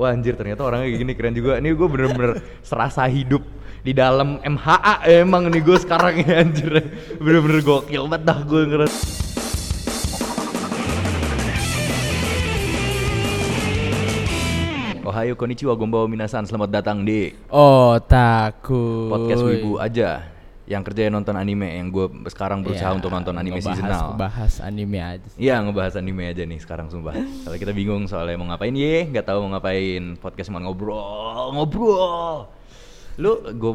wah anjir ternyata orangnya kayak gini keren juga. Ini gue bener-bener serasa hidup di dalam MHA emang nih gue sekarang ya anjir. Bener-bener gokil banget dah gue ngeres Ohayo konnichiwa gombawa minasan. Selamat datang di Oh takut podcast Wibu aja yang kerjanya nonton anime yang gue sekarang berusaha Ya, untuk nonton anime ngebahas- seasonal Bahas anime aja. Iya ngebahas anime aja nih sekarang sumpah. Soalnya kita bingung soalnya mau ngapain ye, nggak tahu mau ngapain. Podcast cuma ngobrol, ngobrol. Lu gue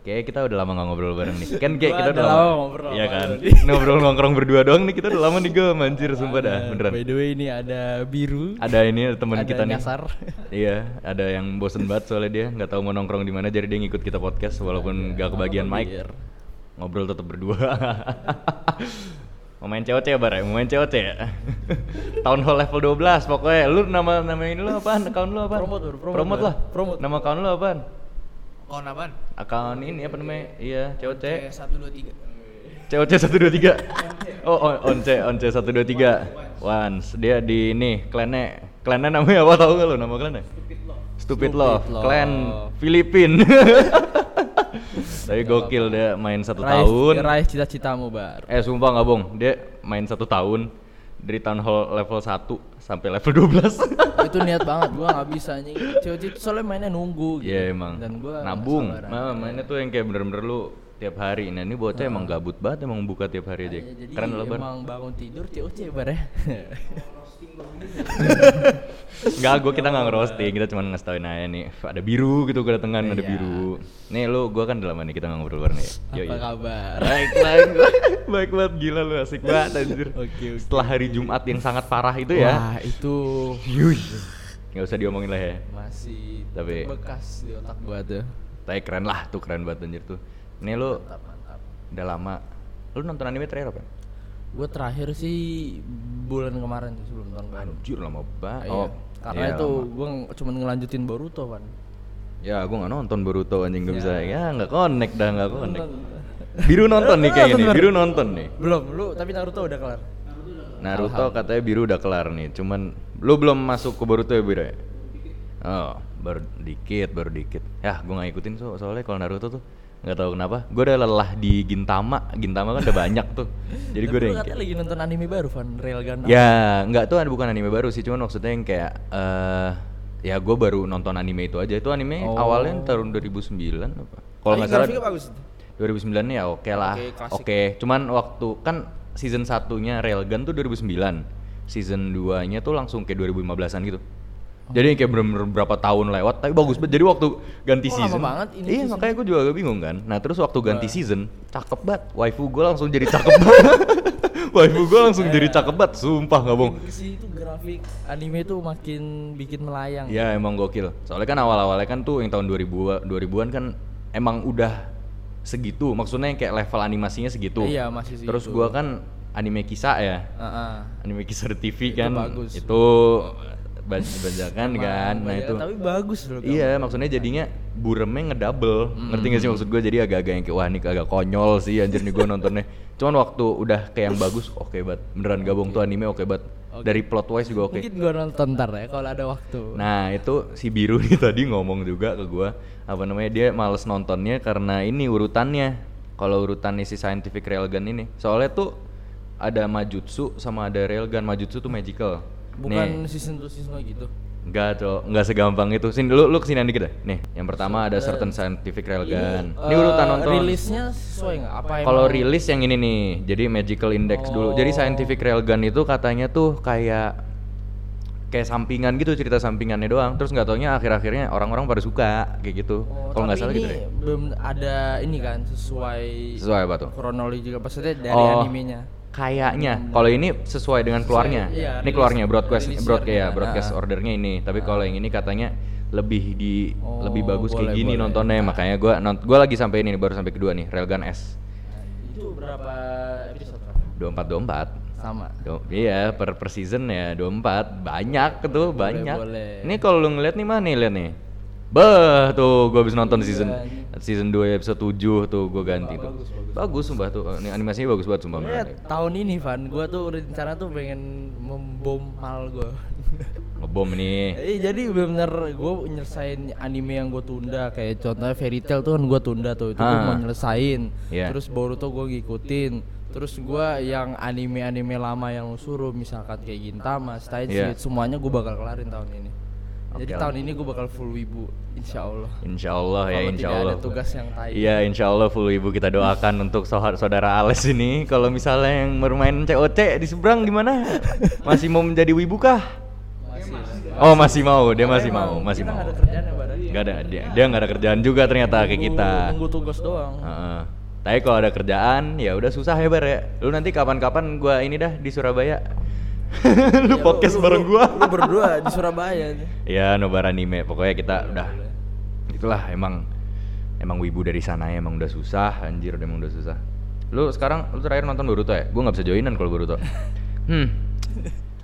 kayak kita udah lama nggak ngobrol bareng nih. Kan kayak kita udah lama ngobrol Iya sama kan. ngobrol nongkrong berdua doang nih kita udah lama nih gue manjir sumpah dah Ada- beneran. By the way ini ada biru Ada ini ada teman ada kita nih. nyasar. Iya, ada yang bosen banget soalnya dia nggak tahu mau nongkrong di mana jadi dia ngikut kita podcast walaupun nggak kebagian mic. Ngobrol tetap berdua. mau main COC ya Bar ya? Mau main COC ya? Town Hall level 12 pokoknya. Lu nama nama ini lu apaan? Account lu apaan? Promote, promote, Promote lah. Promote. Nama account lu apaan? Kawan apaan? Account ini apa namanya? Iya, COC. satu dua tiga. COC 123. Oh, on- once, once 123. Once dia di ini klannya klannya namanya apa tahu gak lu nama klannya? Stupid, Stupid Love, Love. klan Filipin. Tapi gokil dia main satu Raih- tahun. Raih cita-citamu bar. Eh sumpah nggak bohong, dia main satu tahun dari town hall level 1 sampai level 12 Itu niat banget gua nggak bisa anjing. COC itu soalnya mainnya nunggu gitu. Iya emang, Dan gua nabung, nah, mainnya tuh yang kayak bener-bener lu tiap hari. Nah ini bocah emang gabut banget emang buka tiap hari aja Ya, jadi Keren lah Bar. emang bangun tidur COC bar ya Enggak, gue kita nggak ngerosting, kita cuma ngasih tauin aja nih. Ada biru gitu kedatangan, ada Iya. biru. Nih lu, gue kan udah lama nih kita nggak ngobrol bareng ya. Apa kabar? Baik, baik, baik banget, gila lu asik banget anjir. Oke. Setelah hari Jumat yang sangat parah itu ya. Wah itu Yuh, nggak usah diomongin lah ya. Masih Tapi- bekas di otak gua tuh. Tapi keren lah tuh, keren banget anjir tuh. Nih lu Mantap mantap. udah lama. Lu nonton anime terakhir apa? Gue terakhir sih bulan kemarin sih sebelum tahun baru. Anjir lama banget Iya, Oh, karena iya, itu gue cuma ngelanjutin Boruto kan. Ya gue nggak nonton Boruto anjing gak Ya. bisa Ya nggak connect dah nggak connect Biru nonton nih kayak Nonton gini, baru. biru nonton nih Belum, lu tapi Naruto udah kelar. Naruto katanya biru udah kelar nih, cuman lu belum masuk ke Boruto ya biru ya? Oh, baru dikit, baru dikit. Ya, gue nggak ikutin so soalnya kalau Naruto tuh nggak tahu kenapa. Gue udah lelah di Gintama, Gintama kan udah banyak tuh. Jadi gue udah kayak, lagi nonton anime baru Van Railgun. ya nggak tuh bukan anime baru sih, cuman maksudnya yang kayak eh ya gue baru nonton anime itu aja. Itu anime Oh. awalnya tahun 2009 apa? Kalau nggak salah bagus. 2009 ya oke lah. Oke, Oke, klasik. cuman waktu kan season satunya Railgun tuh 2009. Season 2-nya tuh langsung kayak 2015-an gitu. Jadi kayak bener-bener berapa tahun lewat, tapi bagus banget. Jadi waktu ganti Oh, lama season, banget ini iya season. makanya gue juga agak bingung kan. Nah terus waktu ganti season, cakep banget. Waifu gue langsung jadi cakep banget. Waifu gue langsung jadi cakep banget, sumpah nggak bohong. Ke sini tuh grafik anime tuh makin bikin melayang. Ya emang gokil. Soalnya kan awal-awalnya kan tuh yang tahun 2000 2000-an kan emang udah segitu. Maksudnya yang kayak level animasinya segitu. Iya, masih Terus segitu. gua kan anime kisah ya. Heeh. Anime kisah di TV Itu kan. bagus. Itu baj- bajakan kan. Nah Banyak- itu. Tapi bagus loh. Iya, maksudnya jadinya buremnya ngedouble. Ngerti gak sih maksud gue? Jadi agak-agak yang kayak wah ini agak konyol sih anjir nih gue nontonnya. Cuman waktu udah kayak yang bagus, oke banget. Beneran gabung tuh anime oke banget. Oke. Dari plot wise juga oke. Mungkin gua nonton ntar ya kalau ada waktu. Nah itu si biru nih tadi ngomong juga ke gua apa namanya dia males nontonnya karena ini urutannya kalau urutannya si scientific railgun ini soalnya tuh ada majutsu sama ada railgun majutsu tuh magical Bukan nih season 2 season 2 gitu. enggak cok enggak segampang itu sini lu lu ke sini dikit deh nih yang pertama ada certain scientific railgun ini, eh, urutan nonton Rilisnya sesuai nggak? Apa kalau rilis yang ini nih, jadi magical index dulu. Jadi Oh. scientific railgun itu katanya tuh kayak kayak sampingan gitu cerita sampingannya doang. Terus nggak taunya akhir-akhirnya orang-orang pada suka kayak gitu. Oh, kalau nggak salah ini gitu deh. belum ada ini kan sesuai Sesuai apa tuh? kronologi juga maksudnya dari Oh, animenya. Kayaknya. Kalau ini sesuai dengan keluarnya. iya, ini keluarnya broadcast rilis broadcast ya, broadcast Ah. ordernya ini. Tapi kalau yang ini katanya lebih di Oh, lebih bagus kayak boleh, gini boleh. nontonnya. Makanya gua nont gua lagi sampai ini baru sampai kedua nih, Railgun S. Itu berapa episode? Pak? 24 24. Sama. Do- iya per per season ya 24 banyak tuh banyak. boleh. Ini kalau lu ngeliat nih mana nih lihat nih. Bah tuh gua habis nonton season Iya. season 2 episode 7 tuh gua ganti tuh. bagus, bagus. Bagus sumpah tuh. Ini animasinya bagus banget sumpah. Beneran. tahun ini Van, gua tuh rencana tuh pengen membom mal gua. ngebom nih. Eh, jadi bener-bener gue nyelesain anime yang gue tunda kayak contohnya Fairy Tail tuh kan gue tunda tuh itu gue Ah. mau nyelesain Iya. terus Boruto gue ngikutin terus gue yang anime-anime lama yang lu suruh misalkan kayak Gintama, Steins Iya. semuanya gue bakal kelarin tahun ini jadi Oke. tahun ini gue bakal full wibu insya Allah Insya Allah ya, insya tidak Allah. ada tugas yang tai Iya, insya Allah full ibu kita doakan untuk saudara Ales ini. Kalau misalnya yang bermain COC di seberang gimana? Masih mau menjadi wibu kah? masih Oh masih mau, dia masih mau, masih mau. nggak ada kerjaan ya? Gak ada, dia, dia nggak ada kerjaan juga ternyata kayak kita. nunggu tugas doang Heeh. Tapi kalau ada kerjaan, ya udah susah ya bar ya. Lu nanti kapan-kapan gua ini dah di Surabaya. lu Ya, podcast lu- bareng lu- gua. lu berdua di Surabaya nih. ya nobar anime, pokoknya kita udah. Itulah emang emang wibu dari sana ya, emang udah susah, anjir udah emang udah susah. Lu sekarang lu terakhir nonton Boruto ya? Gua nggak bisa joinan kalau Boruto. Hmm.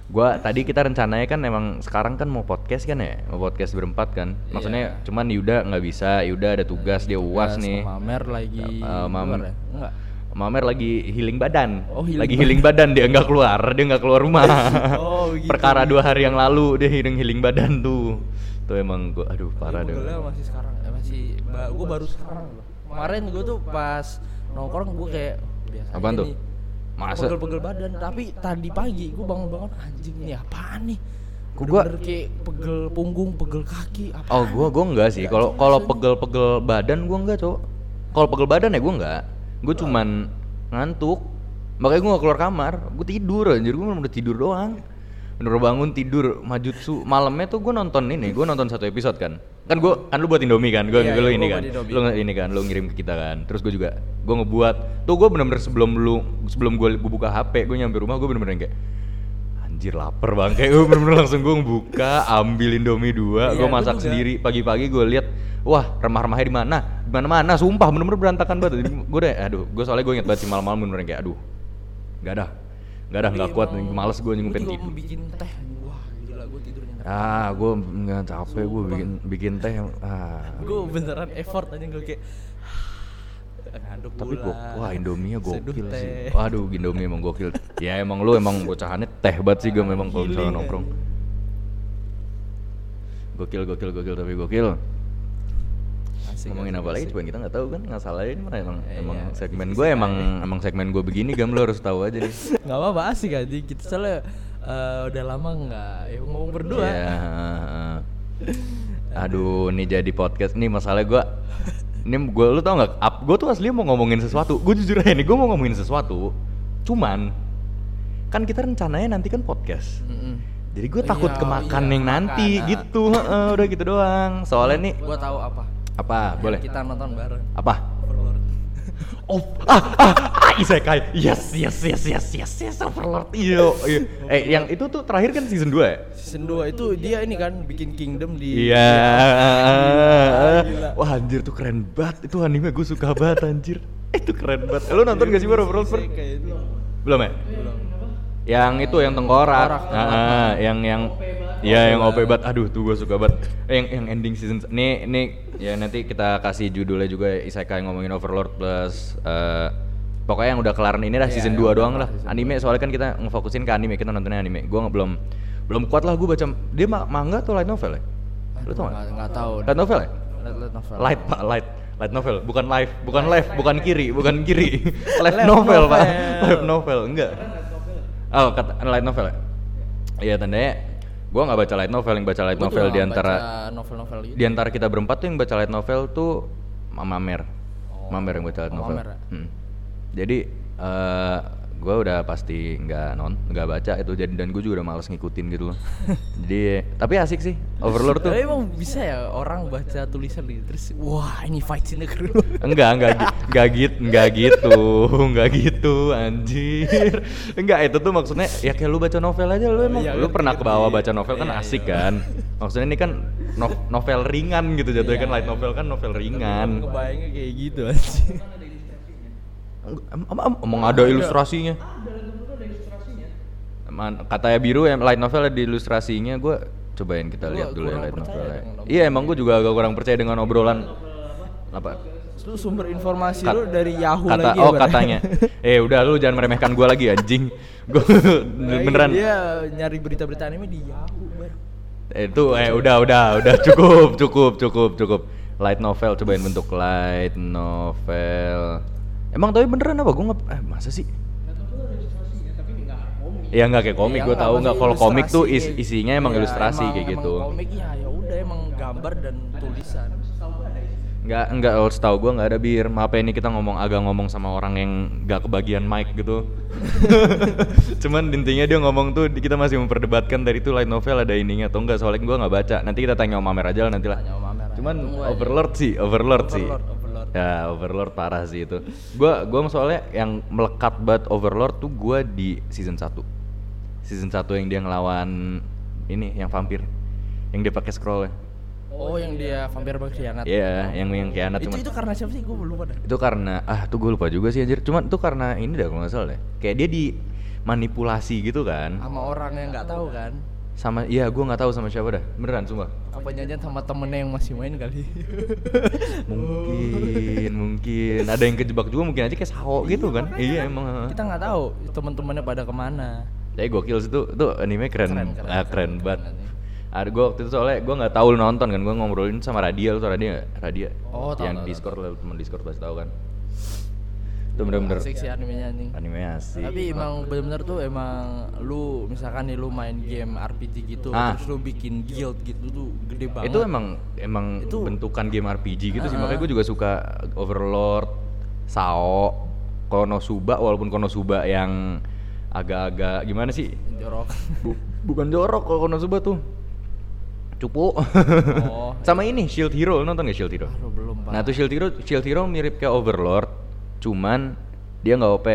Gua tadi kita rencananya kan emang sekarang kan mau podcast kan ya, mau podcast berempat kan. Maksudnya Iya. cuman Yuda nggak bisa, Yuda ada tugas dia uas Tugas nih. Mamer lagi Eh, Mamer. ya? Enggak. Mamer lagi healing badan. Oh, healing lagi healing badan dia nggak keluar, dia nggak keluar rumah. Oh, gitu. Perkara dua hari yang lalu dia healing healing badan tuh. Tuh emang gua aduh parah deh. pegelnya masih sekarang, eh, masih ba gua baru sekarang loh. Kemarin gua tuh pas nongkrong gua kayak biasa Apaan tuh? nih. Masa? Pegel-pegel badan, tapi tadi pagi gua bangun-bangun anjing ini apaan nih? Kok gua- kayak pegel punggung, pegel kaki, apa? Oh, gua gua enggak sih. Kalau kalau pegel-pegel badan gua enggak, Cok. Kalau pegel badan ya gua enggak. Gua cuman ngantuk. Makanya gua gak keluar kamar. Gua tidur anjir, gua udah tidur doang. Bener bangun tidur majutsu malamnya tuh gua nonton ini. Gua nonton satu episode kan. Kan gua kan lu buat Indomie kan? Gua Iya, lu iya, ini kan? lu ini kan? Lu ngirim ke kita kan? Terus gua juga gua ngebuat. Tuh gua bener-bener sebelum lu sebelum gua buka HP gua nyampe rumah gua bener-bener kayak anjir lapar bang. Kayak gue bener-bener langsung gue buka ambil indomie dua. Iya, gue gua masak sendiri. Pagi-pagi gue lihat wah remah-remahnya di mana? Di mana-mana sumpah bener-bener berantakan banget. Gue udah aduh gue soalnya gue inget banget sih malam-malam bener-bener kayak aduh nggak ada. Nggak ada nggak kuat nih males gue juga tidur bikin teh. Wah, gila gua tidurnya. ah gue nggak capek gue bikin bikin teh. Ah. Gue beneran effort aja gue kayak ngaduk tapi gula, gua wah Indomie gokil sih. waduh Indomie emang gokil. Ya emang lu emang bocahannya teh banget sih gue memang kalau misalnya nongkrong. Gokil gokil gokil tapi gokil. Asik, ngomongin apa lagi? coba kita nggak tahu kan nggak salah ini mana? Emang Eh, emang iya, segmen gue emang emang segmen gue begini gam lo harus tahu aja nih. Nggak apa-apa asik aja. Kita soalnya eh, udah lama nggak ya ngomong berdua. Heeh. aduh. Nih jadi podcast. Nih masalah gue ini gue lu tau nggak gue tuh asli mau ngomongin sesuatu. Gue jujur aja nih gue mau ngomongin sesuatu. Cuman kan kita rencananya nanti kan podcast. Mm-mm. jadi gue Oh takut iya, kemakan iya, yang nanti kemakan. gitu. Heeh, udah gitu doang. Soalnya nih gua tahu apa. Apa? Boleh. kita nonton bareng. Apa Oh, ah, ah, ah, isekai. Yes, yes, yes, yes, yes, yes, Overlord. Iya, iya. Eh, yang itu tuh terakhir kan season 2 ya? season 2 itu dia ini kan bikin kingdom di Iya. gila. Wah, anjir tuh keren banget. Itu anime gue suka banget anjir. Itu keren banget. Lu nonton gak sih Bro Overlord? Belum ya? belum Yang itu yang tengkorak. Tengkorak, Ah, ah, yang yang Iya, yang OP banget. Aduh, tuh gue suka banget. Eh, Yang yang ending season nih nih ya nanti kita kasih judulnya juga Isekai ngomongin Overlord plus eh pokoknya yang udah kelarin ini dah Iya, season 2 yang udah doang kelar lah. Anime soalnya kan kita ngefokusin ke anime, kita nontonnya anime. Gua belum belum kuat lah gue baca dia ma- manga atau light novel ya? Lu tau gak? nggak tahu Light novel ya? light, light novel Light pak, light light novel, bukan live, bukan live, bukan kiri, bukan kiri. live Light novel, pak, live novel, enggak. Oh, kata light novel ya? Iya tandanya gua nggak baca light novel, yang baca light Gua novel juga di nggak antara baca novel-novel gitu di antara kita berempat tuh yang baca light novel tuh Mama Mer. Oh. Mamer yang baca light Oh, novel. Mamer ya? Hmm. Jadi eh gua udah pasti nggak non nggak baca itu jadi dan gue juga udah males ngikutin gitu loh. jadi tapi asik sih Overlord tuh. Emang bisa ya orang baca tulisan gitu terus wah ini fight scene keren Enggak, enggak, enggak gitu, enggak gitu, enggak gitu, anjir. Enggak, itu tuh maksudnya ya kayak lu baca novel aja lu emang. Iya, lu pernah ke ngerti. bawah baca novel kan Iya, asik iya. kan. Maksudnya ini kan no- novel ringan gitu jatuhnya Iya, kan light iya. novel kan novel ringan. Kebayangnya kayak gitu anjing. Em- em- em- Emang ada ilustrasinya? Man, katanya biru yang light novel ada di ilustrasinya gue cobain kita Gua lihat dulu ya light novel. Iya emang gue juga agak kurang percaya dengan obrolan apa Lu sumber informasi Kat- lu dari Yahoo kata lagi ya, oh Bar? katanya eh udah lu jangan meremehkan gue lagi anjing gue Nah, beneran Dia nyari berita-berita anime di Yahoo, Bar. Eh, itu eh udah udah udah cukup cukup cukup cukup. Light novel cobain bentuk light novel. Emang tapi beneran apa? Gue nggak eh masa sih? Iya nggak kayak komik, Ya, gue tahu nggak. Kalau komik tuh is- isinya emang Ya, ilustrasi emang- kayak emang gitu. komik ya ya udah emang gambar dan tulisan Nggak nggak, oh, setahu gue nggak ada bir. Maaf ya ini kita ngomong agak ngomong sama orang yang nggak kebagian mic gitu. Cuman intinya dia ngomong tuh kita masih memperdebatkan dari itu light novel ada ininya atau enggak soalnya gue nggak baca. Nanti kita tanya Om Amer aja lah nanti lah. Cuman. Overlord sih, Overlord, sih. Overlord. Ya Overlord parah sih itu. Gua gua soalnya yang melekat banget Overlord tuh gua di season 1 Season 1 yang dia ngelawan ini yang vampir. Yang dia pakai scroll oh yang dia vampir berkhianat Iya, yang yang kianat itu cuman. itu karena siapa sih gue lupa dah Itu karena ah tuh gue lupa juga sih anjir. Cuman itu karena ini dah kalau nggak salah deh. Kayak dia dimanipulasi gitu kan. sama orang yang nggak tahu kan Sama iya gua nggak tahu sama siapa dah. Beneran sumpah. apa janjian sama temennya yang masih main kali Mungkin, mungkin ada yang kejebak juga mungkin aja kayak sao gitu kan. Iya emang. kita nggak tahu teman-temannya pada ke mana Tapi gokil sih tuh, tuh anime keren, Keren, keren, ah, keren, keren, banget. Ada gue waktu itu soalnya gue nggak tahu lu nonton kan, gue ngobrolin sama Radia, lu tau Radia? Radia, Oh, yang tahu, Discord lah, teman Discord pasti tahu kan. Itu bener-bener asik sih animenya nih anime asik. tapi emang bener-bener tuh emang lu misalkan nih lu main game RPG gitu Ah. terus lu bikin guild gitu tuh gede banget itu emang emang Itu- bentukan game RPG gitu sih, Ah. makanya gue juga suka Overlord, Sao, Konosuba walaupun Konosuba yang agak-agak gimana sih? jorok Bu- bukan jorok kalau Konosuba tuh. Cupu. Oh. Sama ini Shield Hero, nonton gak Shield Hero? Aduh, belum pak Nah tuh Shield Hero, Shield Hero mirip kayak Overlord, cuman dia nggak OP.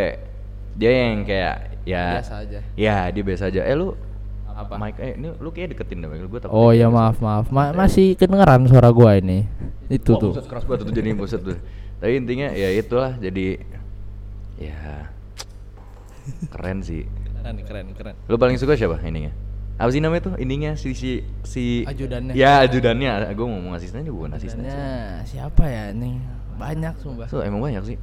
Dia yang kayak ya biasa aja Ya dia biasa aja. Eh lu Apa? Mike, eh ini lu kayak deketin deh, gue takut. Oh ya maaf maaf Ma- masih kedengeran suara gua ini itu Wah, tuh buset, keras banget tuh jadi buset tuh. Tapi intinya ya itulah jadi ya keren sih. keren keren keren Lu paling suka siapa ininya? Apa sih namanya tuh? Ininya si si si Ajudannya. Ya, ajudannya. Gue ngomong asistennya bukan asisten. sih. Sebenarnya siapa ya nih banyak sumpah So, emang banyak sih.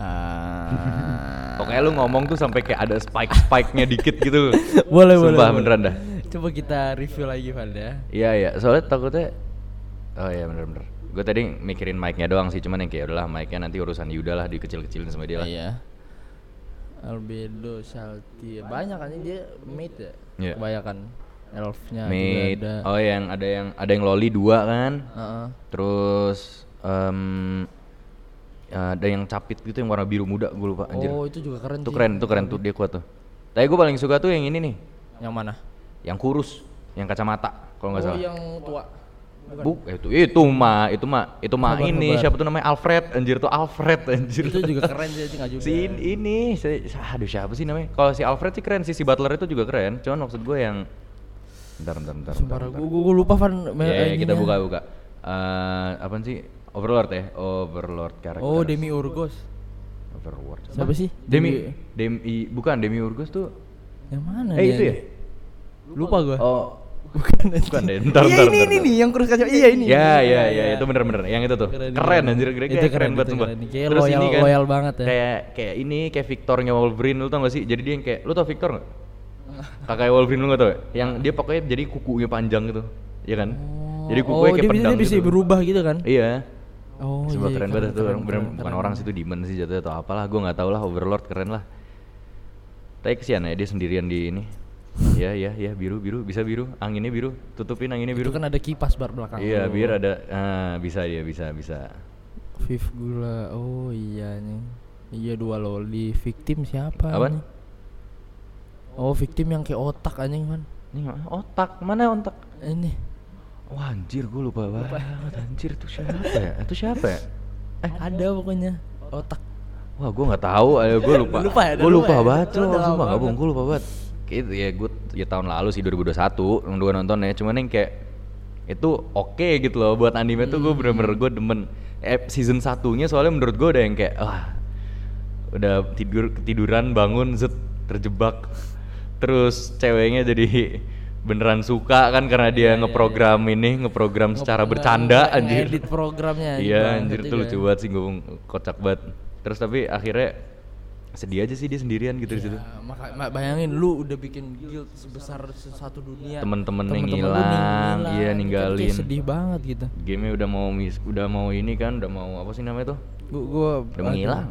Ah. Pokoknya lu ngomong tuh sampai kayak ada spike-spike-nya dikit gitu. boleh boleh Sumpah boleh. beneran dah. coba kita review lagi Val ya Iya iya, soalnya takutnya Oh iya bener-bener Gue tadi mikirin mic-nya doang sih, cuman yang kayak udahlah mic-nya nanti urusan Yuda lah dikecil-kecilin sama dia lah iya albedo salty banyak kan ini dia mate ya Iya. kebanyakan elfnya juga Mate, ada oh yang ada yang ada yang loli dua kan Heeh. Terus em, ada yang capit gitu yang warna biru muda gue lupa anjir oh itu juga keren Itu sih. keren, itu keren tuh dia kuat tuh Tapi gue paling suka tuh yang ini nih yang mana Yang kurus, yang kacamata kalau nggak oh salah yang tua Bukan. Bu, itu itu mah, itu mah, itu mah ini siapa tuh namanya Alfred, anjir tuh Alfred anjir. itu juga keren sih nggak juga si in- ini, si, aduh siapa sih namanya? Kalau si Alfred sih keren sih, si Butler itu juga keren. Cuman maksud gue yang, bentar, bentar, bentar. Sumpah gua lupa Van Ya, ya, kita buka, buka. Eh, apaan sih? Overlord ya, Overlord karakter. oh Demi Urgos Overlord. siapa sih Demi, Demi, bukan Demi Urgus tuh. yang mana Eh dia itu ya? lupa gua Oh, bukan bukan deh. Bentar, iya bentar, ini ini nih yang kurus kaca iya ini Ya, ya, ya, itu bener-bener. Yang itu tuh. Keren, Keren, keren. anjir, keren, Itu kayak keren, keren banget sumpah. keren. Kayak Terus loyal- ini kan, loyal banget ya. Kayak kayak ini, kayak Victornya Wolverine, lu tau gak sih? Jadi dia yang kayak, lu tau Victor gak? Kakaknya Wolverine lu gak tau ya? Yang dia pokoknya jadi kukunya panjang gitu. Iya kan? Jadi kukunya oh, kayak dia, pedang dia bisa gitu. berubah gitu kan Iya. Oh Sumpah iya, keren banget tuh, orang bener, keren, bukan keren. orang sih itu demon sih jatuhnya atau apalah, gua nggak tahu lah Overlord keren lah. Tapi kesian ya dia sendirian di ini. Ya ya ya biru biru bisa biru anginnya biru tutupin anginnya itu biru. kan ada kipas bar belakang Iya biar ada ah, bisa dia bisa bisa. Viv gula oh iya nih iya dua loli victim siapa nih? oh victim yang kayak otak anjing man Ini otak mana otak? ini Wah anjir gue lupa banget anjir itu siapa ya? Itu siapa ya? eh ada pokoknya otak Wah gue nggak tahu, ayo gue lupa. Lupa ya, Gue lupa lupa ya? banget lama sumpah nggak bohong, gue lupa banget. Kayak itu ya gue ya tahun lalu sih 2021 yang gue nonton ya, cuman yang kayak itu oke gitu loh buat anime tuh gue bener-bener gue demen. Eh, season satunya soalnya menurut gue udah yang kayak wah udah tidur ketiduran bangun zet terjebak terus ceweknya jadi beneran suka kan karena dia ngeprogram ini ngeprogram secara Nge- bercanda nge- anjir ngedit programnya Iya anjir itu lucu ya. banget sih gue kocak banget. Terus tapi akhirnya sedih aja sih dia sendirian gitu di situ. Ya, maka ma- bayangin lu udah bikin guild sebesar satu dunia. Temen-temen lu ngilang, nih iya, ninggalin. sedih banget gitu. Game-nya udah mau mis, udah mau ini kan, udah mau apa sih namanya tuh? Gua gua Udah menghilang.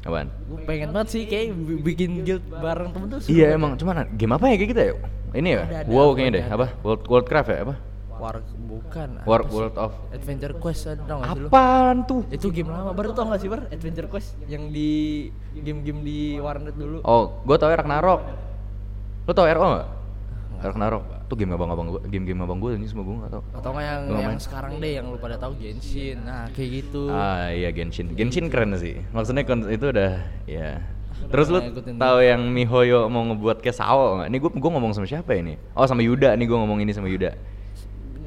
Apaan? Gua pengen banget sih kayak bi- bikin guild bareng temen tuh. Iya emang, cuman game apa ya kayak kita ya? Ini ya? Ada, ada, wow kayaknya deh, apa? World Worldcraft ya apa? War bukan. War? World of Adventure Quest ada tau gak? Apaan tuh? Itu game lama baru tau gak sih Bar? Adventure Quest yang di game-game di warnet dulu. Oh, gue tau Ragnarok. Lo tau RO nggak? Ragnarok. Tuh game abang-abang gue, game-game abang gue ini semua gue nggak tau. Atau nggak yang yang sekarang deh yang lu pada tahu Genshin. Nah, kayak gitu. Ah iya Genshin. Genshin keren sih. Maksudnya itu udah ya. Terus lu tahu yang Mihoyo mau ngebuat kayak Sao nggak? Ini gue gue ngomong sama siapa ini? Oh sama Yuda nih gue ngomong ini sama Yuda.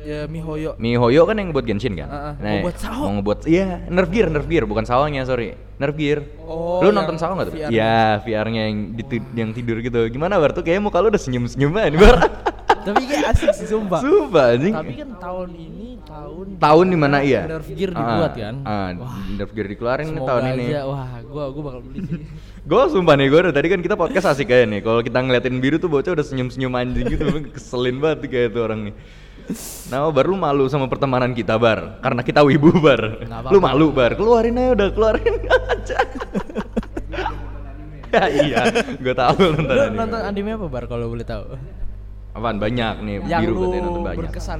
Ya Mihoyo. Mihoyo kan yang ngebuat Genshin kan? Ah. Mau buat Sao? Mau ngebuat iya, Nerf Gear, Nerf Gear bukan Saonya, sorry. Nerf Gear. Oh, lu nonton Sao nggak tuh? VR-nya. Iya, VR-nya yang ditu- yang tidur gitu. Gimana Bar tuh kayaknya muka lu udah senyum-senyum aja Bar. Tapi kayak asik sih sumpah. Sumpah anjing. Tapi kan tahun ini tahun tahun di mana iya? Nerf Gear Ah, dibuat kan. Ah, Wah, Nerf Gear dikeluarin nih semoga tahun ini. aja. Wah, gua gua bakal beli sih. Gue sumpah nih, gue udah tadi kan kita podcast asik kayak nih. Kalau kita ngeliatin biru tuh bocah udah senyum-senyum anjing gitu, keselin banget kayak itu orang nih. Nah, bar lu malu sama pertemanan kita, Bar. Karena kita wibu, Bar. Lu malu, Bar. Keluarin aja udah, keluarin aja. ya iya, gue tahu lu nonton Lu anime. nonton anime apa bar kalau boleh tahu? Apaan banyak nih, Yang biru katanya nonton banyak. berkesan.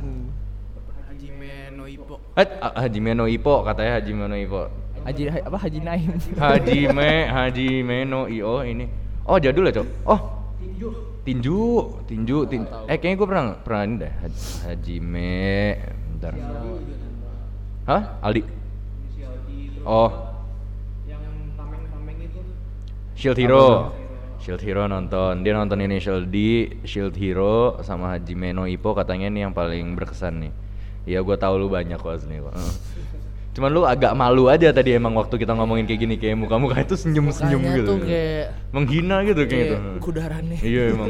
Hajime no Ippo. Eh, ah, Hajime no Ippo katanya Hajime no Ippo. Haji apa Haji Naim. Hajime Hajime no Io ini. Oh, jadul ya, Cok? Oh. Tinju, tinju, tin. Eh, kayaknya gue pernah pernah ini deh. Haj- Hajime, bentar. Hah? Aldi. Oh. Shield Hero. Shield Hero nonton. Dia nonton Initial D, Shield Hero sama Hajime no Ippo katanya nih yang paling berkesan nih. Iya, gua tahu lu banyak kok asli kok. Cuman lu agak malu aja tadi emang waktu kita ngomongin kayak gini kayak muka-muka itu senyum-senyum Mukanya gitu. tuh kayak menghina gitu kayak gitu. kayak kudarannya. Iya emang.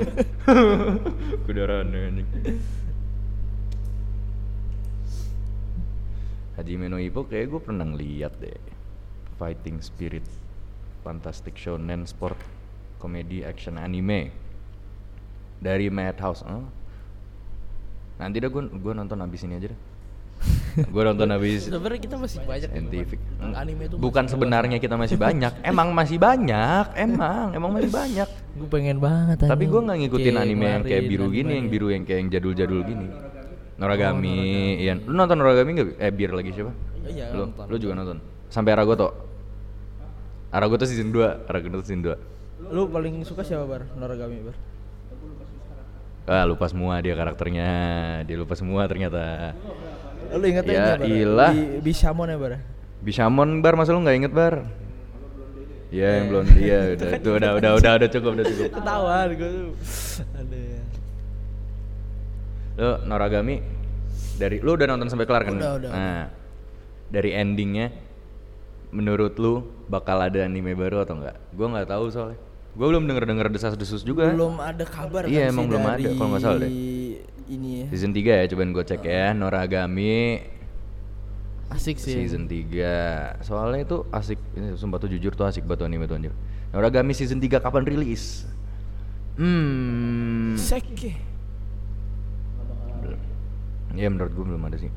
Kudarannya anjing. Hajime no Ippo kayak gue pernah ngeliat deh. Fighting Spirit, Fantastic Shonen Sport, Komedi Action Anime dari Madhouse. Oh. Nanti dah gue gue nonton abis ini aja deh. Gue nonton abis Sebenarnya kita masih banyak scientific. Anime itu Bukan sebenarnya kita masih banyak, emang masih banyak, emang emang masih banyak. Gue pengen banget Tapi gue nggak ngikutin Kayak anime yang kayak biru gini, yang biru yang kayak yang jadul-jadul gini. Noragami, iya. Lu nonton Noragami nggak? Eh, bir lagi siapa? Iya, Lu, nonton. lu juga nonton. Sampai Aragoto. Aragoto season 2, Aragoto season 2. Lu paling suka siapa bar? Noragami bar. Ah, lupa semua dia karakternya. Dia lupa semua ternyata. Lu inget Ya, bar? ilah. Di Bishamon ya bar? Bishamon bar masa lu nggak inget bar? Iya yang belum iya udah itu udah udah udah udah cukup udah cukup. Ketahuan gue tuh. Ada ya. Lu Noragami dari lu udah nonton sampai kelar kan? Udah, udah, Nah, dari endingnya menurut lu bakal ada anime baru atau enggak? Gua nggak tahu soalnya. Gua belum denger denger desas-desus juga. Belum ada kabar Iya, kan emang sih belum ada, kalau nggak salah deh. Ini ya. Season 3 ya, cobain gue cek ya. Noragami Asik sih. season 3. Soalnya itu asik, ini sumpah tuh jujur tuh asik banget anime tuh anjir. Noragami season 3 kapan rilis? Hmm. Seke. Belum. Ya menurut gue belum ada sih.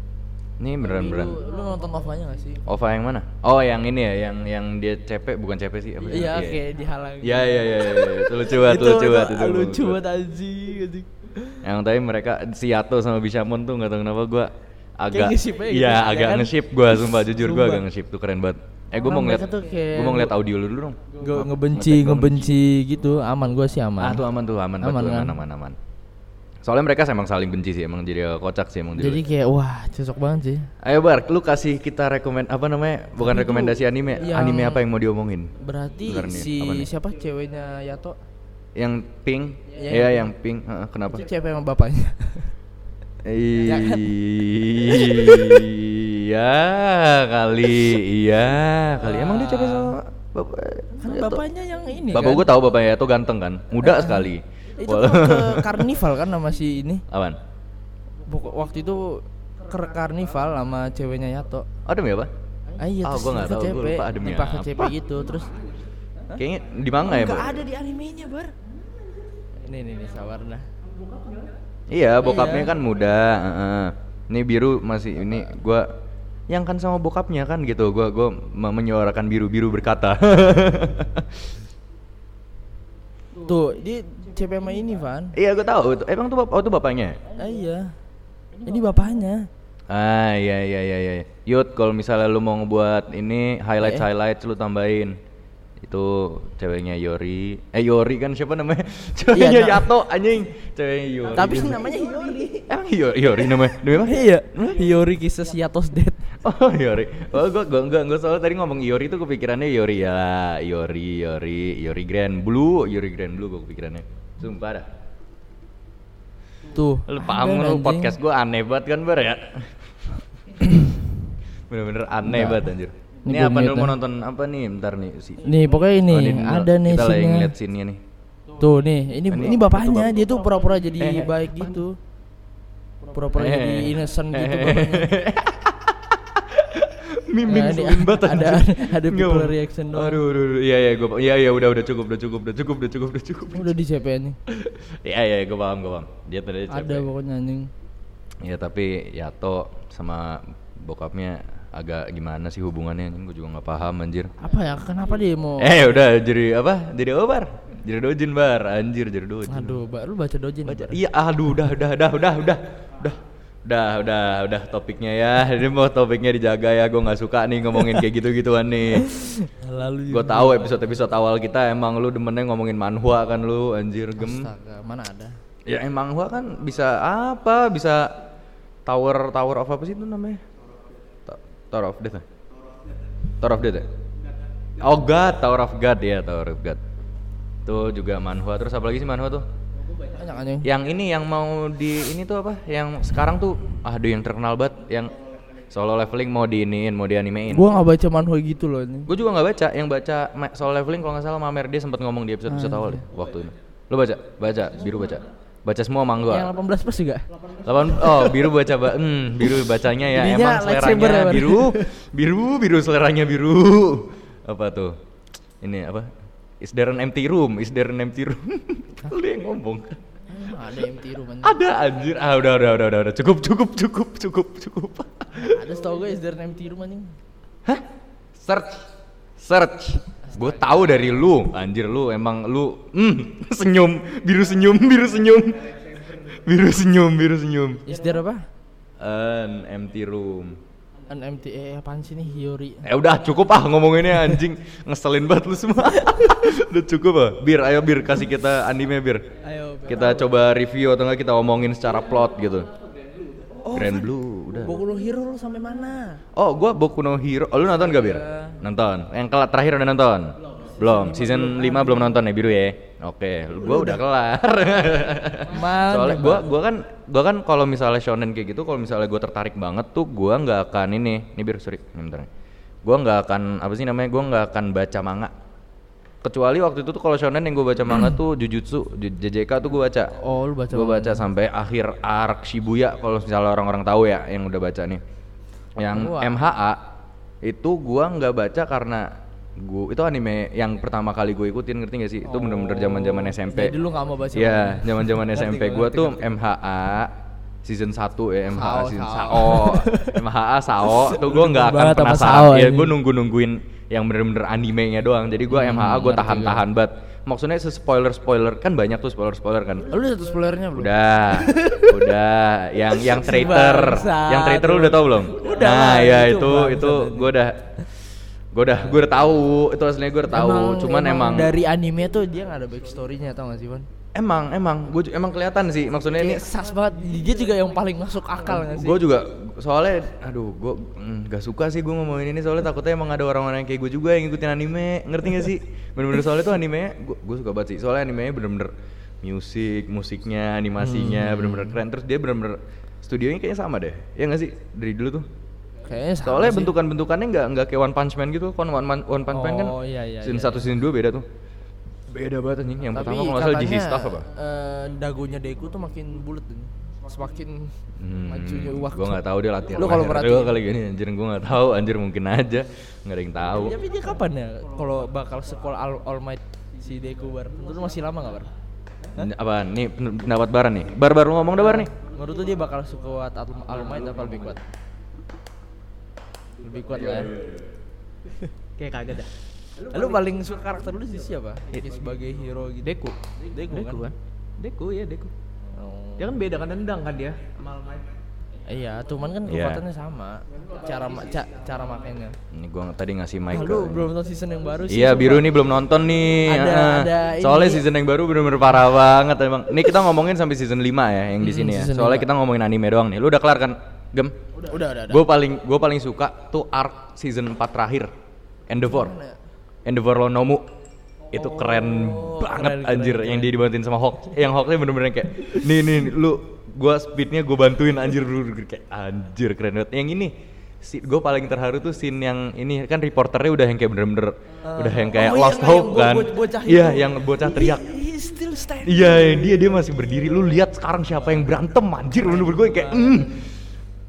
Ini beneran beneran. Lu, lu nonton OVA-nya gak sih? OVA yang mana? Oh yang ini ya, yang yang dia cepet bukan cepet sih apa sih? Iya, kayak dihalang. Iya iya iya, iya, iya. itu lucu banget, itu lucu banget itu. Lucu banget anjing, anjing. Yang tadi mereka si Yato sama Bishamon tuh nggak tahu kenapa gua agak gitu, Iya, ya agak kan? nge-ship gua sumpah jujur Sumpah. agak nge-ship tuh keren banget. Eh Orang mau ngeliat gua mau ngeliat audio lu dulu dong. Gue Nge- ngebenci, ngebenci gitu, aman gua sih aman. Ah tuh aman tuh aman, Aman kan? aman aman aman. Soalnya mereka emang saling benci sih, emang jadi kocak sih emang Jadi kayak wah cocok banget sih. Ayo Bar, lu kasih kita rekomend apa namanya? Bukan rekomendasi anime, anime apa yang mau diomongin? Berarti si siapa ceweknya Yato? Yang pink? Iya, Iya, yang yang pink. Heeh, kenapa? Itu cewek sama bapaknya. Ya? Iya kali, iya kali. Emang dia cewek sama bapak? kan bapaknya yang ini Bapak kan. gue tahu bapaknya itu ganteng kan, muda sekali. Itu Wala- kan ke karnival kan sama si ini. Pokok waktu itu ke karnival sama ceweknya Yato. Oh demi apa? Ah iya dia tahu, ke gua CP, lupa ademnya dia pakai apa. CP gitu terus Kayaknya di manga ya, Bar? ada di animenya, Bar. Ini nih nih sabar dah. Iya, bokapnya Iya. kan muda. Ini biru masih ini gua yang kan sama bokapnya kan gitu. Gua gua me- menyuarakan biru-biru berkata. Tuh, cewek sama ini, Van. iya, gua tahu. Emang tuh oh, itu bapaknya? Ah, iya. Ini bapaknya. Ah, iya iya iya iya. Yud, kalau misalnya lu mau ngebuat ini highlight Eh. highlight lu tambahin. Itu ceweknya Yori. Eh Yori kan siapa namanya? Ceweknya Iya, nah. Yato anjing. Ceweknya Yori. Tapi namanya Hiyori. Emang Yori, Yori namanya? Namanya apa? Iya, Hiyori kisah Yatos Dead. Oh Yori, oh gua gua enggak gua soalnya tadi ngomong Yori tuh kepikirannya Yori ya, Yori Yori Yori Grand Blue, Yori Grand Blue gua kepikirannya. Sumpah dah. Tuh. Lu paham lu podcast gua aneh banget kan bar ya? Bener-bener aneh banget anjir. Ini Ini apa mute lu mau nonton apa nih? Bentar nih si. Nih, pokoknya ini Oh, dulu. ada nih Kita lagi ngeliat scene-nya nih. Tuh nih, ini Ini- ini bapaknya, dia tuh pura-pura jadi Eh, eh, baik gitu. Pura-pura Eh. jadi innocent gitu bapaknya. Miming Nah, ini ada- anjir. ada Nggak people reaction doang. Aduh, aduh, aduh. Iya, iya, gua iya, iya, udah, udah cukup, udah cukup, udah cukup, udah cukup, udah cukup, udah di CP nih. Iya, iya, gua paham, gua paham. Dia tadi Ada pokoknya anjing. Ya tapi Yato sama bokapnya agak gimana sih hubungannya anjing gue juga nggak paham anjir. Apa ya? Kenapa dia mau Eh udah jadi apa? Jadi obar. Jadi dojin bar anjir jadi dojin. Aduh, Mbak, lu baca dojin. Baca. Bar? Iya aduh udah udah udah udah udah udah udah udah udah topiknya ya ini mau topiknya dijaga ya gue nggak suka nih ngomongin kayak gitu gituan nih Lalu gue tahu episode episode awal kita emang lu demennya ngomongin manhwa kan lu anjir gem Astaga, mana ada? Ya emang gua kan bisa apa? Bisa tower tower of apa sih itu namanya? Tower of Death. Tower of Death. ya? Oh God, Tower of God ya, Tower of God. Tuh juga manhwa terus apa lagi sih manhwa tuh? Banyak anjing. Yang ini yang mau di ini tuh apa? Yang sekarang tuh aduh yang terkenal banget yang solo leveling mau diiniin, mau dianimein. Gua nggak baca manhwa gitu loh ini. Gue juga nggak baca, yang baca solo leveling kalau nggak salah Mamer dia sempat ngomong di episode episode awal deh waktu itu. Lo baca? Baca, biru baca. Baca semua mangga. Yang 18 plus juga. Lawan oh biru baca ba hmm, biru bacanya ya. Ininya emang ya, seleranya Bar. biru. Biru biru seleranya biru. Apa tuh? Ini apa? Is there an empty room? Is there an empty room? Lu yang ngomong. Ada tiru man. ada anjir. Ah udah udah udah udah, udah. cukup cukup cukup cukup cukup. Ada setahu gue is there an empty room anjing. hah? Search. Search gue tahu dari lu anjir lu emang lu hmm, senyum biru senyum biru senyum biru senyum biru senyum Is there apa? an empty room An empty eh apaan sih nih Hiyori? Eh udah cukup ah ngomonginnya anjing ngeselin banget lu semua. udah cukup ah. Bir ayo bir kasih kita anime bir. Ayo. Kita coba review atau enggak kita omongin secara plot gitu. Oh, Grand Blue udah. Boku no Hero lu sampai mana? Oh gua Boku no Hero. Oh, lu nonton gak bir? Nonton. Yang kelar terakhir udah nonton. Belum. Season 5 belum nonton ya biru ya. Oke, gua udah kelar. Mantap, Soalnya gua gua kan gua kan kalau misalnya shonen kayak gitu kalau misalnya gua tertarik banget tuh gua nggak akan ini. Ini bir sorry, ini bentar. Gua nggak akan apa sih namanya? Gua nggak akan baca manga. Kecuali waktu itu tuh kalau shonen yang gua baca manga tuh Jujutsu, Ju- JJK tuh gua baca. Oh, lu baca. Gue baca sampai akhir arc Shibuya kalau misalnya orang-orang tahu ya yang udah baca nih. Yang Wah. MHA itu gua nggak baca karena gua itu anime yang pertama kali gue ikutin ngerti gak sih? Itu bener-bener zaman-zaman SMP. Jadi lu nggak mau baca. Iya, zaman-zaman Ngerti SMP ngerti, tuh MHA season 1 ya MHA Sao, season Sao. Sao. MHA Sao tuh gua nggak akan penasaran. Ya ini. gua nunggu-nungguin yang bener-bener animenya doang. Jadi gua MHA gua ngerti tahan-tahan banget. Maksudnya spoiler spoiler kan banyak tuh spoiler spoiler kan. Lu udah satu spoilernya belum? Udah, udah. Yang yang traitor, yang traitor lu udah tau belum? Udah nah, ya itu itu gue udah, gue udah, gue udah tahu. Itu aslinya gue udah tahu. Cuman emang, dari anime tuh dia nggak ada backstorynya tau gak sih Van? Emang, emang, gue emang kelihatan sih. Maksudnya ini, Kayak sas banget. Dia juga yang paling masuk akal gak sih? gue juga soalnya, aduh, gue mm, gak suka sih gue ngomongin ini soalnya takutnya emang ada orang-orang yang kayak gue juga yang ngikutin anime, ngerti gak sih? Bener-bener soalnya tuh anime, gue suka banget sih. Soalnya animenya bener-bener musik, musiknya, animasinya bener-bener keren. Terus dia bener-bener studionya kayaknya sama deh, ya gak sih dari dulu tuh? Kayaknya sama Soalnya bentukan-bentukannya nggak nggak kayak One Punch Man gitu, kan One, One Punch Man kan Oh, iya, iya, season iya, 1 season 2 beda tuh. Beda banget anjing. Yang Tapi pertama kalau salah GC Staff apa? eh, dagunya Deku tuh makin bulat tuh. semakin Hmm, majunya waktu. Gua nggak tahu dia latihan. Lu kalau perhatiin- doang kali gini anjir gua nggak tahu anjir mungkin aja nggak ada yang tahu. Tapi dia kapan ya kalau bakal sekolah All, All Might si Deku Bar? Lu masih lama nggak Bar? Apa nih pen- pendapat Baran nih? Bar baru ngomong dah Bar nih. Menurut lu dia bakal sekuat All, All Might apa lebih kuat? Lebih kuat lah ya. Kayak kagak dah. Lu paling suka karakter lu sih siapa? Kayak sebagai hero gitu. Deku. Deku, Deku kan? kan? Deku ya Deku. Oh. Dia kan beda kan tendang kan dia sama All Might. Iya, cuman kan Iya. kekuatannya sama. Cara ma- ca- cara makainya. Ini gua tadi ngasih mic Ah, lu belum nonton season yang baru sih. Iya, biru nih belum nonton nih. Ada- heeh. ada Soalnya ini. season yang baru bener-bener parah banget emang. Nih kita ngomongin sampai season 5 ya yang di Hmm, sini ya. Soalnya kita ngomongin anime doang nih. Lu udah kelar kan? Gem? Udah, udah, udah. Gue paling gue paling suka tuh arc season 4 terakhir. Endeavor. Endeavor lo Nomu. Itu keren banget Oh, keren, anjir keren, yang dia dibantuin sama Hawk. Yang Hawknya bener-bener kayak nih nih nih, lu gua speednya gue bantuin anjir dulu kayak anjir keren banget. Yang ini si gue paling terharu tuh scene yang ini kan reporternya udah yang kayak bener-bener udah yang kayak oh, lost yang- hope kan. Iya, yang bocah teriak. Iya, dia dia masih berdiri. Lu lihat sekarang siapa yang berantem anjir bener-bener gue kayak mm,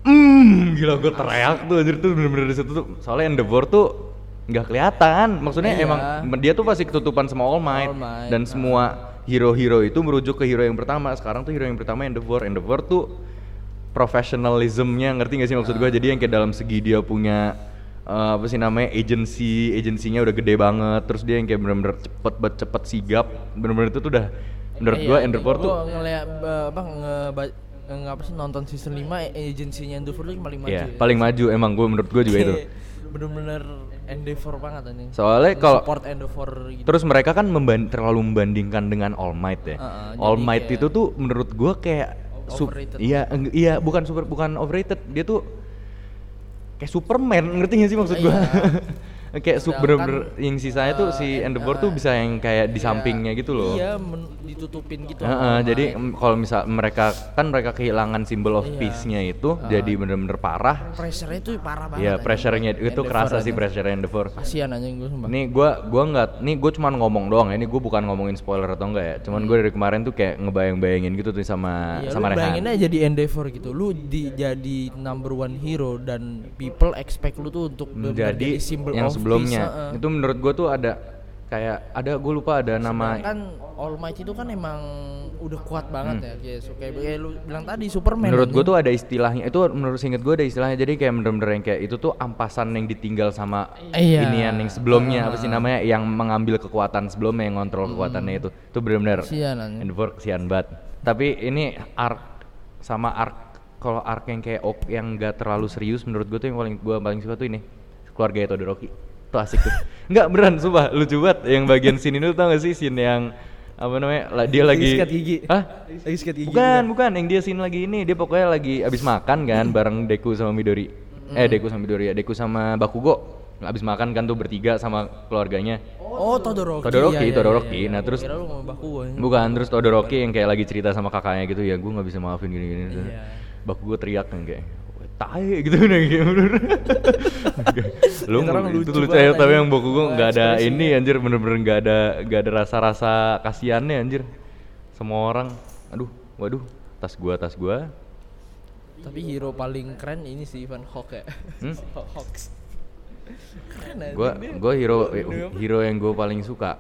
mm, gila gue teriak tuh anjir tuh bener-bener di situ tuh. Soalnya Endeavor tuh nggak kelihatan. Maksudnya Iya. emang dia tuh pasti ketutupan sama All Might, All Might, dan nah. semua hero-hero itu merujuk ke hero yang pertama. Sekarang tuh hero yang pertama Endeavor. Endeavor tuh professionalismnya ngerti gak sih maksud gue? Jadi yang kayak dalam segi dia punya eh, apa sih namanya agency agensinya udah gede banget terus dia yang kayak bener-bener cepet banget cepet sigap bener-bener itu tuh udah menurut Iya, gue Endeavor tuh ngeliat eh, apa nge, nge apa sih nonton season 5 agensinya Endeavor tuh paling maju. Iya, ya. paling maju emang gue menurut gue juga itu. Bener-bener Endeavor banget anjing. Soalnya kalau- support Endeavor gitu. Terus mereka kan memban- terlalu membandingkan dengan All Might ya. Heeh, All jadi Might itu tuh menurut gue kayak Overrated. iya iya bukan super bukan overrated dia tuh kayak Superman ngerti gak sih maksud gue? kayak sup bener-bener yang sisanya tuh si eh, Endeavor eh, tuh bisa yang kayak di Iya, sampingnya gitu loh. Iya, ditutupin gitu. Heeh, sama All jadi em, kalau misal mereka kan mereka kehilangan symbol of Iya. peace-nya itu Ah. jadi bener-bener parah. pressure-nya tuh parah banget. Iya, pressure-nya itu kerasa sih pressure Endeavor. Kasihan anjing gue sumpah. Nih gua gua nggak, nih gue cuman ngomong doang ya. Ini gue bukan ngomongin spoiler atau enggak ya. Cuman gue dari kemarin tuh kayak ngebayang-bayangin gitu tuh sama Iya, sama lu bayangin Rehan. aja jadi Endeavor gitu. Lu di, jadi number one hero dan people expect lu tuh untuk Menjadi symbol yang of sebelumnya. peace, heeh. Itu menurut gue tuh ada kayak ada gue lupa ada nama kan All Might itu kan emang udah kuat banget ya kayak, so- kayak, kayak lu bilang tadi Superman Hmm. menurut gue anjing. tuh ada istilahnya itu menurut singkat gue ada istilahnya jadi kayak bener-bener yang kayak itu tuh ampasan yang ditinggal sama Iya. inian yang sebelumnya apa sih namanya yang mengambil kekuatan sebelumnya yang ngontrol kekuatannya itu itu bener-bener. Endeavor kesian banget tapi ini arc sama arc kalau arc yang kayak op yang gak terlalu serius menurut gue tuh yang paling gue paling suka tuh ini keluarga Todoroki tuh asik tuh nggak beneran sumpah lucu banget yang bagian scene itu tau gak sih scene yang apa namanya lah- dia Lagi lagi sikat gigi. Hah? Lagi sikat gigi Bukan, bukan. Yang dia scene lagi ini, dia pokoknya lagi abis makan kan bareng Deku sama Midori. Eh, Deku sama Midori ya. Deku sama Bakugo. Abis makan kan tuh bertiga sama keluarganya. Oh, Todoroki. Todoroki, iya, iya, Todoroki. iya. Nah, terus- Kira lu ya. Bukan, terus Todoroki yang kayak lagi cerita sama kakaknya gitu ya, gue nggak bisa maafin gini-gini. Iya. Bakugo teriak kan kayak "Wah, tae gitu nah kayak bener lu Itu lucu aja tapi yang Bakugo Wah, nggak ada ini anjir bener-bener nggak ada nggak ada rasa-rasa kasihannya anjir. Semua orang aduh waduh tas gua tas gua. Tapi hero paling keren ini sih Ivan Hawk ya. Hmm? Si Haw- Hawks. Keren gua gua hero hero yang gua paling suka.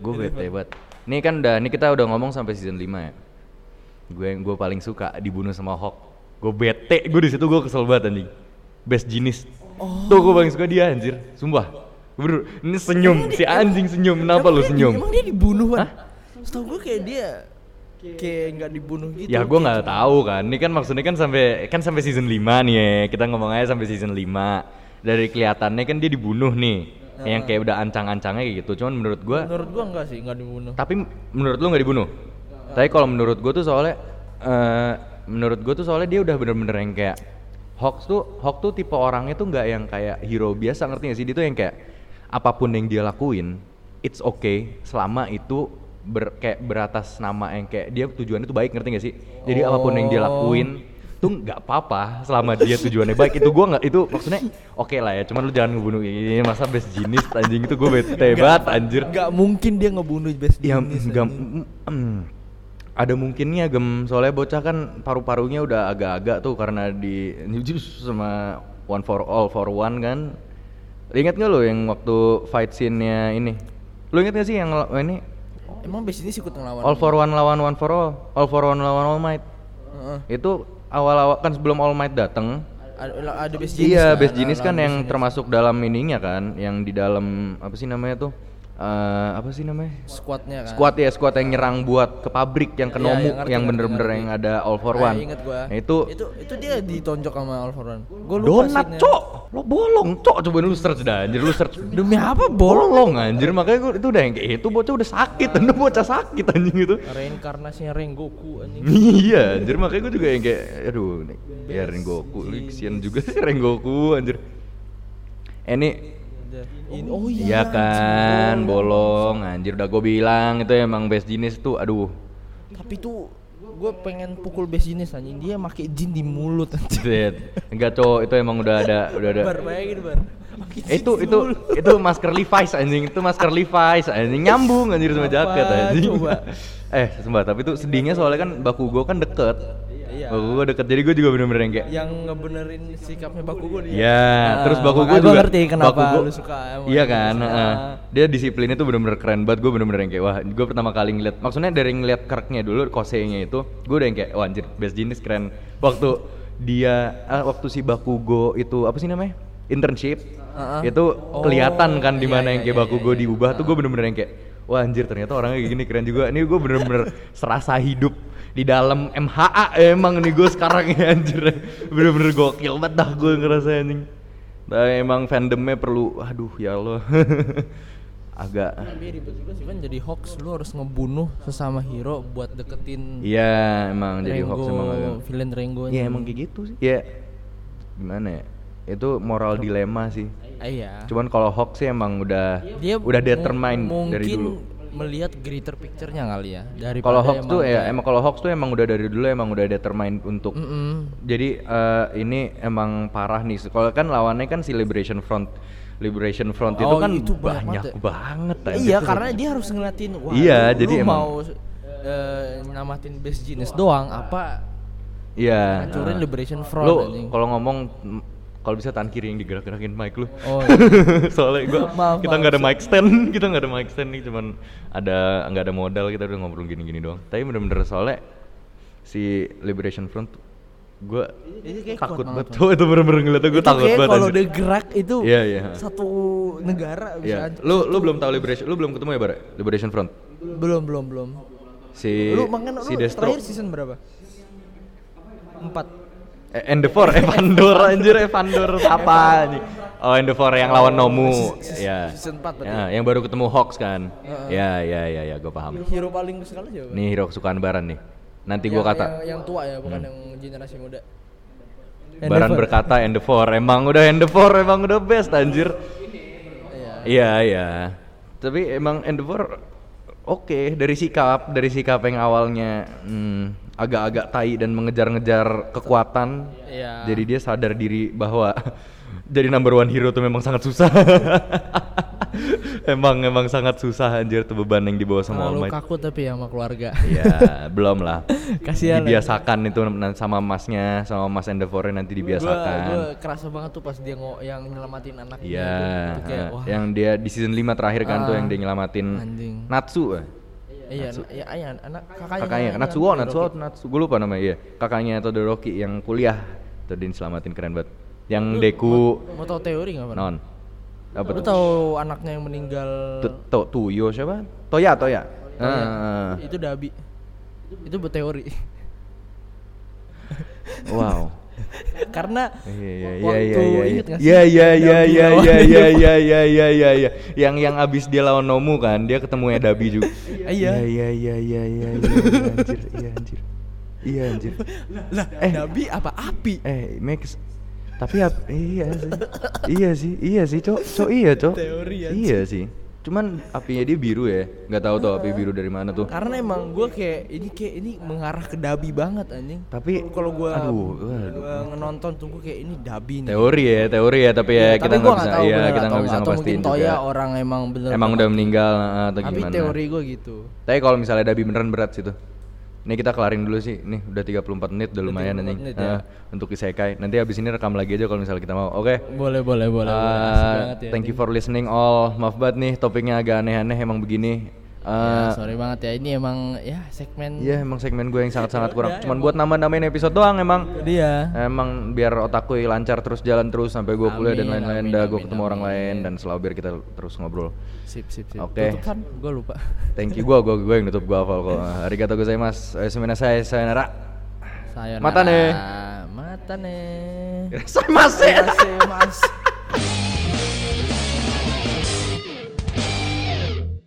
Gua bete banget. Nih kan udah nih kita udah ngomong sampai season 5 ya. Gue yang gue paling suka dibunuh sama Hawk gue bete gue di situ gue kesel banget anjing. Best jenis tuh gue paling suka dia anjir. Sumpah. Bro, ini senyum. si anjing senyum. Kenapa lu dia senyum? Emang dia dibunuh kan? Setahu gue kayak dia kayak nggak dibunuh gitu. ya gue nggak tahu kan. Ini kan maksudnya kan sampai kan sampai season 5 nih ya. Kita ngomong aja sampai season 5 dari kelihatannya kan dia dibunuh nih. Yang kayak udah ancang-ancangnya kayak gitu. Cuman menurut gue Menurut gua enggak sih, enggak dibunuh. Tapi menurut lu nggak dibunuh? Tapi kalau menurut gue tuh soalnya eh menurut gue tuh soalnya dia udah bener-bener yang kayak Hawks tuh Hawk tuh tipe orangnya tuh nggak yang kayak hero biasa ngerti gak sih? Dia tuh yang kayak apa pun yang dia lakuin it's okay selama itu ber, kayak beratas nama yang kayak dia tujuannya tuh baik ngerti gak sih? Jadi apa pun yang dia lakuin tuh nggak apa-apa selama dia tujuannya baik itu gua nggak itu maksudnya oke lah ya cuman lu jangan ngebunuh ini masa best jenis anjing itu gue bete banget anjir Enggak mungkin dia ngebunuh best ya jenis, mm. Ada mungkinnya gem. Soalnya bocah kan paru-parunya udah agak-agak tuh karena di jus sama one for all for one kan. Ingat nggak lo yang waktu fight scene-nya ini? Lo inget gak sih yang ini? Emang base ini ikut ngelawan. all for one lawan one for all. All for one lawan all might. Heeh. itu awal-awal kan sebelum all might dateng. Ada, ada base jenis iya kan, base jenis kan yang termasuk dalam ininya kan yang di dalam apa sih namanya tuh Eh, apa sih namanya squadnya kan. Squad ya, squad yang nyerang buat ke pabrik yang ke Iya, Nomu ngerti, yang bener-bener ngerti. yang ada all for Ah, one. inget gua. Nah, itu, itu itu dia ditonjok sama All for One. Gua lupa donat, scene-nya. cok. Lo bolong, cok. Coba lu search dah anjir, lu search. Demi apa bolong? Anjir, makanya gua, itu udah yang kayak itu bocah udah sakit, itu bocah sakit anjing itu. Reinkarnasinya Rengoku anjing. iya, anjir makanya gua juga yang kayak aduh, nih, ya Rengoku, lu kesian juga sih Rengoku anjir. Eh, ini In- oh Iya. kan, bolong anjir. Udah gue bilang itu emang best jenis tuh aduh. Tapi tuh gue pengen pukul base jenis anjing. Dia make jin di mulut anjing. Zed. Enggak cowok itu emang udah ada udah ada. Bar bayangin bar. Eh, itu itu itu masker Levi's anjing. Itu masker Levi's anjing. Nyambung anjir sama jaket anjing. Coba. eh sumpah tapi tuh sedihnya soalnya kan Bakugo kan deket Iya. Bakugo deket jadi gue juga bener-bener yang kayak Yang ngebenerin sikapnya Bakugo dia. Iya, Ah, terus Bakugo makanya juga gua ngerti kenapa Bakugo- lu suka Iya kan, heeh. Dia disiplinnya tuh bener-bener keren banget. Gue bener-bener yang kayak wah, gue pertama kali ngeliat maksudnya dari ngeliat kerknya dulu, kosenya itu, gue udah yang kayak wah anjir, best jenis keren. Waktu dia ah, waktu si Bakugo itu apa sih namanya? internship. Ah. Itu Oh, kelihatan kan di iya, mana iya, yang kayak iya, Bakugo iya, iya. diubah tuh gue bener-bener yang kayak wah anjir ternyata orangnya kayak gini keren juga. Ini gue bener-bener serasa hidup di dalam MHA emang nih gue sekarang ya anjir. Bener-bener gokil banget dah gue ngerasa anjing. Nah, emang fandomnya perlu aduh ya Allah. Agak. Ribet juga sih kan jadi hoax lu harus ngebunuh sesama hero buat deketin iya emang jadi hoax emang agak. villain Rengo iya emang kayak gitu sih. Ya gimana ya? Itu moral dilema sih. Iya. Cuman kalau hoax sih emang udah dia udah determine dari dulu melihat greater picture-nya kali ya dari kalau hoax tuh ya emang kalau hoax tuh emang udah dari dulu emang udah determine untuk Jadi eh, ini emang parah nih. Kalau kan lawannya kan si Liberation Front. Liberation Front itu Oh, kan itu banyak banyak, banget ya. banget. iya karena dia harus ngeliatin wah Iya, lu, jadi emang- mau eh, nyelamatin base jenis doang apa Iya. hancurin eh. liberation front Lu kalau ngomong mm, kalau bisa tangan kiri yang digerak-gerakin mic lu. oh iya. Soalnya gua Maaf, kita nggak ada mic stand, kita nggak ada mic stand nih, cuman ada nggak ada modal kita udah ngobrol gini-gini doang. Tapi bener-bener soalnya si Liberation Front gua Ini kayak takut banget. Tuh, itu bener-bener ngeliatnya gua takut kayak banget. kalau dia gerak itu Iya, iya. satu negara bisa Iya. hancur. Lu lu belum tahu Liberation, lu belum ketemu ya, Bara? Liberation Front. belum belum belum Si lu makanya si lu Destro. terakhir season berapa empat Endeavor, Evandor anjir Evandor apa anjing? Oh, Endeavor yang lawan Nomu. Ya. season 4 berarti. Ya, yang baru ketemu Hawks kan. Ya, ya, ya, ya, gue paham. hero paling kesukaan siapa Nih hero kesukaan Baran nih. Nanti gua kata. yang, yang tua ya bukan yang generasi muda Baran berkata Endeavor, emang udah Endeavor, emang udah best anjir. Iya. Iya, iya. Tapi emang Endeavor oke dari sikap, dari sikap yang awalnya hmm, agak-agak tai dan mengejar-ngejar kekuatan. Iya. Jadi dia sadar diri bahwa jadi number one hero tuh memang sangat susah. emang emang sangat susah anjir tuh beban yang dibawa sama All Terlalu Might. kaku tapi ya sama keluarga Iya, belum lah. Kasihan. Dibiasakan itu nan- sama masnya, sama mas Endeavornya nanti dibiasakan. gua kerasa banget tuh pas dia ngo yang nyelamatin anaknya Iya, itu, itu eh, wah yang dia di season 5 terakhir kan tuh Ah, yang dia nyelamatin anjing. Natsu. Iya iya iya anak kakaknya Kakaknya Natsuo, Natsuo, Todoroki. Natsu, gue lupa namanya iya. Kakaknya Todoroki yang kuliah tuh dia selamatin keren banget. Yang Deku mau tau teori nggak non. Apa lu tuh? tahu anaknya yang meninggal Tu- to, Tuyo siapa? Toya, Toya. Oh, iya. Ah, itu Dabi itu berteori wow. Karena Iya iya iya iya iya. Iya iya iya iya iya iya iya iya iya iya iya. Yang yang abis dia lawan Nomu kan, dia ketemu Dabi juga. Iya. Iya iya iya iya iya iya anjir iya anjir. Iya anjir. lah Eh. Dabi apa api Eh, Max tapi ap- iya sih. iya sih, iya sih, Cok. Cok iya, Cok. Iya sih. Cuman apinya dia biru ya. nggak tahu tuh api biru dari mana tuh. karena emang gue kayak ini kayak ini mengarah ke Dabi banget anjing Tapi kalau gue aduh, waduh. nonton tuh gue kayak ini Dabi nih Teori ya, teori ya, tapi ya Iya, kita tapi nggak bisa, bener kita nggak bisa Toya juga. orang emang bener Emang udah meninggal atau tapi gimana? teori gue gitu Tapi kalau misalnya Dabi beneran berat sih Ini kita kelarin dulu sih. Nih udah 34 menit udah lumayan 34 anjing. menit ya. Eh, untuk isekai. Nanti habis ini rekam lagi aja kalau misalnya kita mau. Oke. Boleh boleh boleh. boleh. Uh, banget ya. thank you for listening all. Maaf banget nih topiknya agak aneh-aneh emang begini. Ya, Eh, sorry banget ya ini emang ya segmen Iya emang segmen gue yang sangat-sangat kurang. udah, Cuman buat nambah-nambahin episode doang emang. dia. Emang biar otakku lancar terus jalan terus sampai gue kuliah dan lain-lain. Dah gue amin, ketemu orang amin. lain dan selalu biar kita terus ngobrol. Sip sip sip. Oke. Kan? Gue lupa. Thank you gue, gue gue yang nutup gue hafal kok. Arigato gozaimasu. Oyasumi nasai, sayonara. Sayonara. Mata nih. Mata nih. Saya masih. Mas.